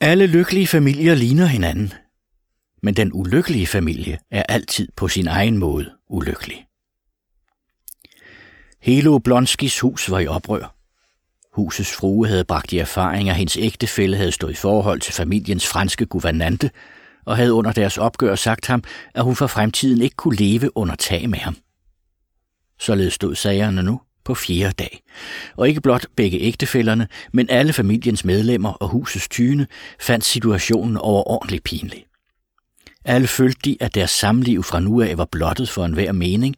Alle lykkelige familier ligner hinanden, men den ulykkelige familie er altid på sin egen måde ulykkelig. Hele Oblonskis hus var i oprør. Husets frue havde bragt i erfaring, at hendes ægtefælle havde stået i forhold til familiens franske guvernante, og havde under deres opgør sagt ham, at hun for fremtiden ikke kunne leve under tag med ham. Således stod sagerne nu på fjerde dag. Og ikke blot begge ægtefælderne, men alle familiens medlemmer og husets tyne fandt situationen overordentligt pinlig. Alle følte de, at deres samliv fra nu af var blottet for enhver mening,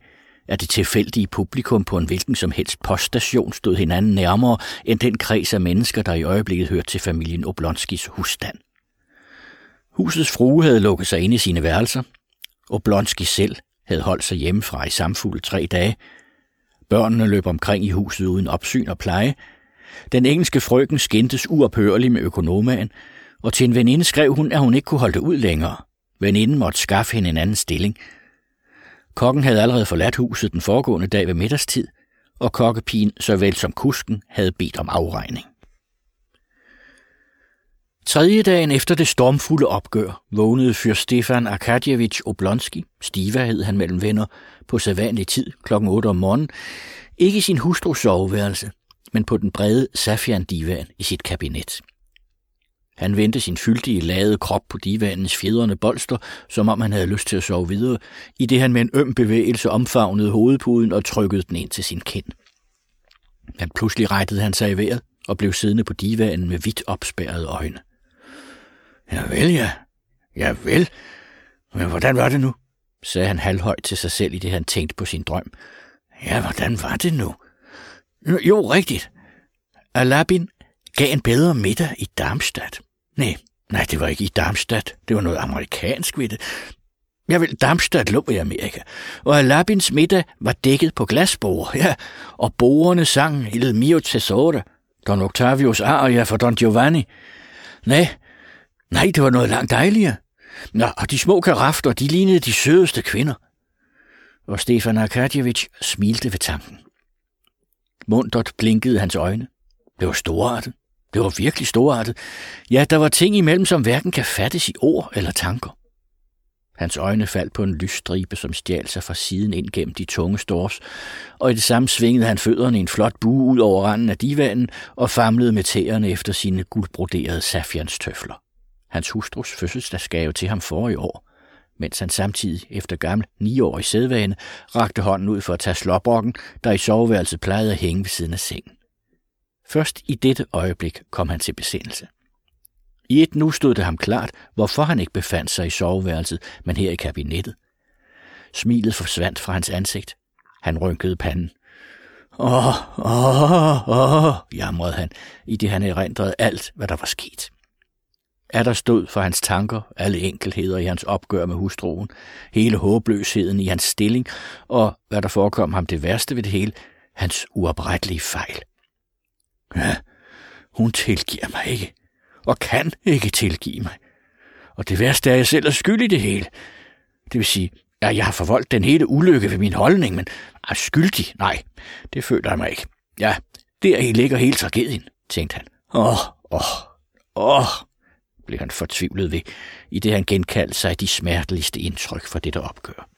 at det tilfældige publikum på en hvilken som helst poststation stod hinanden nærmere end den kreds af mennesker, der i øjeblikket hørte til familien Oblonskis husstand. Husets frue havde lukket sig ind i sine værelser. Oblonski selv havde holdt sig hjemmefra i samfulde tre dage. Børnene løb omkring i huset uden opsyn og pleje. Den engelske frøken skændtes uophørligt med økonomaen, og til en veninde skrev hun, at hun ikke kunne holde det ud længere. Veninden måtte skaffe hende en anden stilling. Kokken havde allerede forladt huset den foregående dag ved middagstid, og kokkepigen såvel som kusken havde bedt om afregning. Tredje dagen efter det stormfulde opgør vågnede fyr Stefan Arkadjevich Oblonski, Stiva hed han mellem venner, på sædvanlig tid kl. 8 om morgenen, ikke i sin hustrus soveværelse, men på den brede safian divan i sit kabinet. Han vendte sin fyldige lade krop på divanens fjedrende bolster, som om han havde lyst til at sove videre, i det han med en øm bevægelse omfavnede hovedpuden og trykkede den ind til sin kind. Men pludselig rettede han sig i vejret og blev siddende på divanen med vidt opspærrede øjne. Ja vel, ja. Ja vel. Men hvordan var det nu? sagde han halvhøjt til sig selv i det, han tænkte på sin drøm. Ja, hvordan var det nu? Jo, rigtigt. Alabin gav en bedre middag i Darmstadt. Nej, nej, det var ikke i Darmstadt. Det var noget amerikansk ved det. Jeg vil Darmstadt lå i Amerika, og Alabins middag var dækket på glasbord, ja, og borerne sang Il mio tesoro, Don Octavios aria for Don Giovanni. Nej, nej, det var noget langt dejligere. Nå, og de små karafter, de lignede de sødeste kvinder. Og Stefan Arkadjevich smilte ved tanken. Mundert blinkede hans øjne. Det var storartet. Det var virkelig storartet. Ja, der var ting imellem, som hverken kan fattes i ord eller tanker. Hans øjne faldt på en lysstribe, som stjal sig fra siden ind gennem de tunge stors, og i det samme svingede han fødderne i en flot bue ud over randen af divanen og famlede med tæerne efter sine guldbroderede safianstøfler. Hans hustrus fødselsdagsgave til ham forrige år, mens han samtidig efter gammel niårig sædvane rakte hånden ud for at tage slåbrokken, der i soveværelset plejede at hænge ved siden af sengen. Først i dette øjeblik kom han til besindelse. I et nu stod det ham klart, hvorfor han ikke befandt sig i soveværelset, men her i kabinettet. Smilet forsvandt fra hans ansigt. Han rynkede panden. Åh, åh, åh, jamrede han, i det han erindrede alt, hvad der var sket. Er der stod for hans tanker, alle enkelheder i hans opgør med hustruen, hele håbløsheden i hans stilling, og hvad der forekom ham det værste ved det hele, hans uoprettelige fejl. Ja, hun tilgiver mig ikke, og kan ikke tilgive mig. Og det værste er, at jeg selv er skyld i det hele. Det vil sige, at jeg har forvoldt den hele ulykke ved min holdning, men er skyldig? Nej, det føler jeg mig ikke. Ja, der ligger hele tragedien, tænkte han. Åh, åh, åh, han fortvivlet ved, i det han genkaldte sig de smerteligste indtryk fra dette opgør.